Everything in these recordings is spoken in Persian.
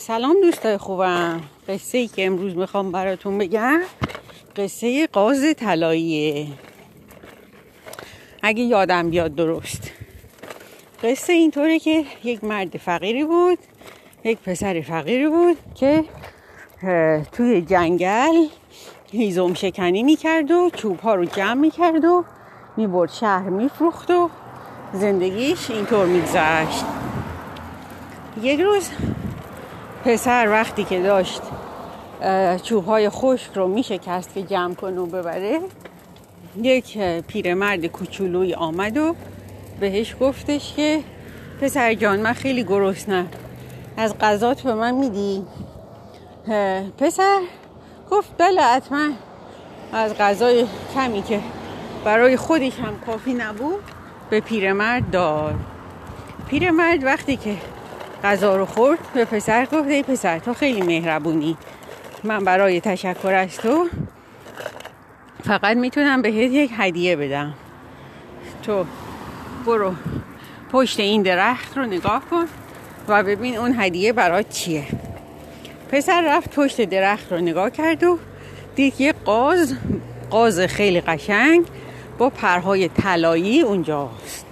سلام دوستای خوبم. قصه ای که امروز می‌خوام براتون بگم قصه قاز طلاییه. اگه یادم بیاد درست. قصه اینطوره که یک مرد فقیری بود یک پسر فقیری بود که توی جنگل هیزم شکنی می‌کرد و چوب ها رو جمع می‌کرد و می‌برد شهر میفروخت و زندگیش اینطور میگذشت. یک روز پسر وقتی که داشت چوب های خشک رو میشکست که جمع کنه و ببره یک پیرمرد کوچولوی آمد و بهش گفتش که پسر جان من خیلی گرسنم. از غذات به من میدی؟ پسر گفت بله حتما. از غذای کمی که برای خودش هم کافی نبود به پیرمرد داد. پیرمرد وقتی که غذا رو خورد به پسر گفت ای پسر تو خیلی مهربونی. من برای تشکر از تو فقط می‌تونم بهت یک هدیه بدم. تو برو پشت این درخت رو نگاه کن و ببین اون هدیه برای چیه. پسر رفت پشت درخت رو نگاه کرد و دید یه قاز قاز خیلی قشنگ با پرهای طلایی اونجاست.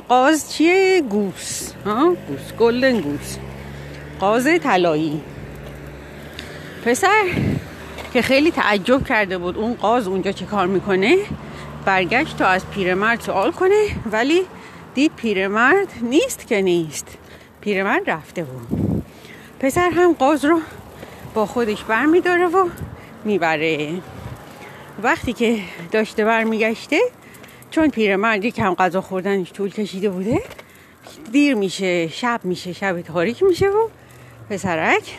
قاز چیه؟ گوس ها؟ گوس گلدن گوس. قاز طلایی. پسر که خیلی تعجب کرده بود اون قاز اونجا چه کار می‌کنه برگشت تا از پیرمرد سوال کنه ولی دید پیرمرد نیست که نیست. پیرمرد رفته بود. پسر هم قاز رو با خودش بر میداره و می‌بره. وقتی که داشته برمیگشته چون پیرمرد یکم غذا خوردنش طول کشیده بوده دیر میشه شب میشه شب تاریک میشه و پسرک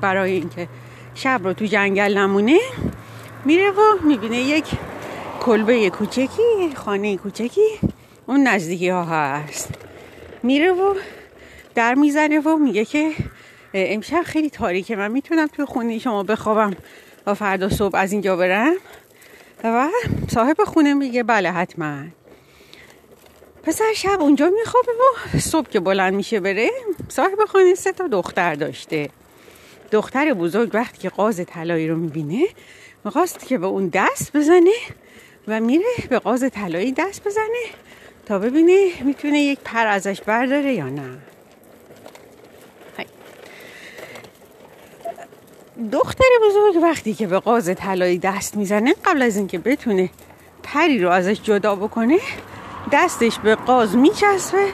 برای اینکه شب رو تو جنگل نمونه میره و می‌بینه یک کلبه کوچکی خانه کوچکی اون نزدیکی ها هست. میره و در می‌زنه و میگه که امشب خیلی تاریکه من می‌تونم تو خونه شما بخوابم و فردا صبح از اینجا برم. و صاحب خونه میگه بله حتما. پسر شب اونجا میخوابه و صبح که بلند میشه بره صاحب خانه سه تا دختر داشته. دختر بزرگ وقتی که قاز طلایی رو می‌بینه می‌خواست که به اون دست بزنه و میره به قاز طلایی دست بزنه تا ببینه می‌تونه یک پر ازش برداره یا نه. دختر بزرگ وقتی که به قاز طلایی دست می‌زنه قبل از اینکه بتونه پری رو ازش جدا بکنه دستش به قاز میچسبه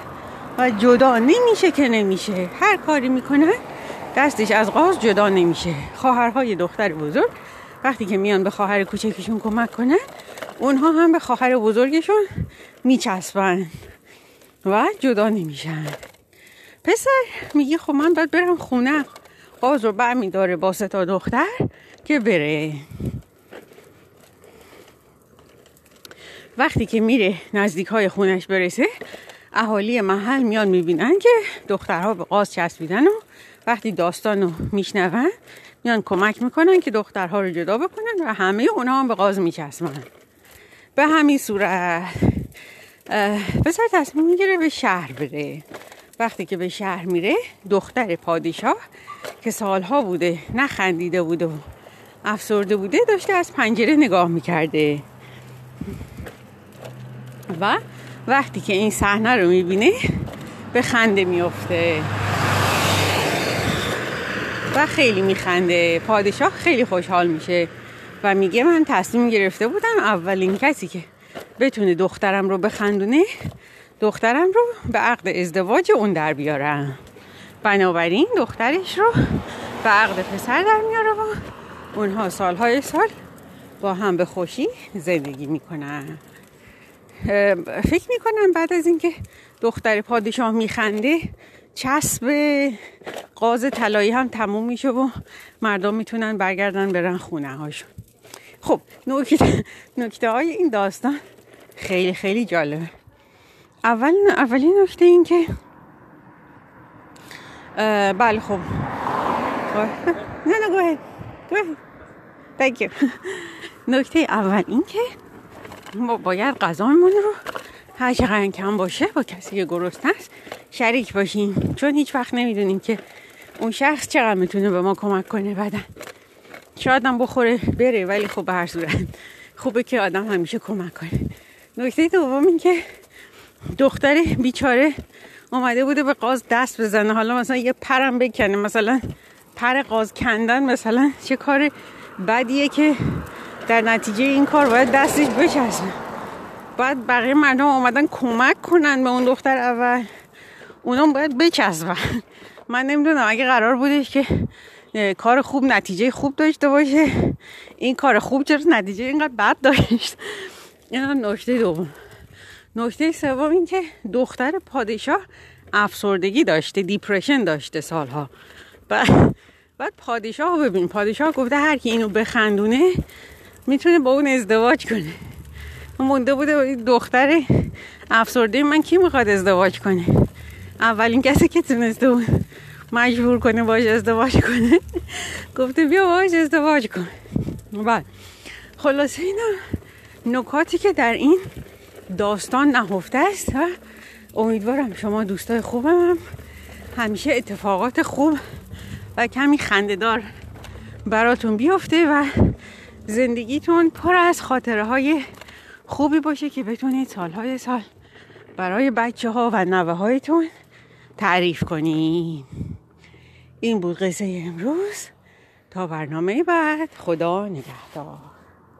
و جدا نمیشه که نمیشه. هر کاری می‌کنه دستش از قاز جدا نمیشه. خواهرهای دختر بزرگ وقتی که میان به خواهر کوچکشون کمک کنن اونها هم به خواهر بزرگشون میچسبن و جدا نمیشن. پسر میگه خب من باید برم خونه. قاز رو برمیداره با تا دختر که بره. وقتی که میره نزدیک های خونش برسه اهالی محل میان می‌بینن که دخترها به قاز چسبیدن و وقتی داستان رو میشنون میان کمک می‌کنن که دخترها رو جدا بکنن و همه اونا هم به قاز میچسبن. به همین صورت پسر تصمیم می‌گیره به شهر بره. وقتی که به شهر میره دختر پادشاه که سالها بوده نخندیده بوده و افسرده بوده داشته از پنجره نگاه می‌کرده. و وقتی که این صحنه رو می‌بینه به خنده میفته و خیلی میخنده. پادشاه خیلی خوشحال میشه و میگه من تصمیم گرفته بودم اولین کسی که بتونه دخترم رو بخندونه دخترم رو به عقد ازدواج اون در بیارم. بنابراین دخترش رو به عقد پسر در میاره و اونها سالهای سال با هم به خوشی زندگی می‌کنن. فکر می‌کنم بعد از اینکه دختر پادشاه میخنده چسب قاز طلایی هم تموم میشه و مردم می‌تونن برگردن برن خونه هاشون خب نکته, های این داستان خیلی خیلی جالبه. اول اولین نکته این که بله خب. نه نه گوه گوه. نکته اول این که ما باید غذامون رو هر چقدر کم باشه با کسی که گرسنه است شریک باشیم. چون هیچ وقت نمی‌دونیم که اون شخص چقدر می‌تونه به ما کمک کنه بعدن شاید هم بخوره بره ولی خب به هر صورت خوبه که آدم همیشه کمک کنه. نکته دوم این که دختر بیچاره اومده بوده به قاز دست بزنه. حالا مثلا یه پرم بکنه. مثلا پر قاز کندن مثلا چه کار بدیه که در نتیجه این کار باید دستش بچسبه. باید بقیه مردم اومدن کمک کنن به اون دختر اول. اونا باید بچسبن. من نمی‌دونم اگه قرار بودش که کار خوب نتیجه خوب داشته باشه این کار خوب چرا نتیجه اینقدر بد داشت؟ این نکته دوم. نکته سوم این که دختر پادشاه افسردگی داشته دیپرشن داشته سالها. بعد پادشاه ببین پادشاه گفته هر کی اینو بخندونه می‌تونه با اون ازدواج کنه. مونده بوده دختر افسرده من کی می‌خواد ازدواج کنه؟ اولین کسی که تونسته بود مجبور کنه باش ازدواج کنه گفته بیا باش ازدواج کن. بعد خلاصه اینا نکاتی که در این داستان نهفته است امیدوارم شما دوستای خوبم هم. همیشه اتفاقات خوب و کمی خندهدار براتون بیفته و زندگیتون پر از خاطره های خوبی باشه که بتونید سالهای سال برای بچه ها و نوه هایتون تعریف کنید این بود قصه امروز. تا برنامه بعد خدا نگهدار.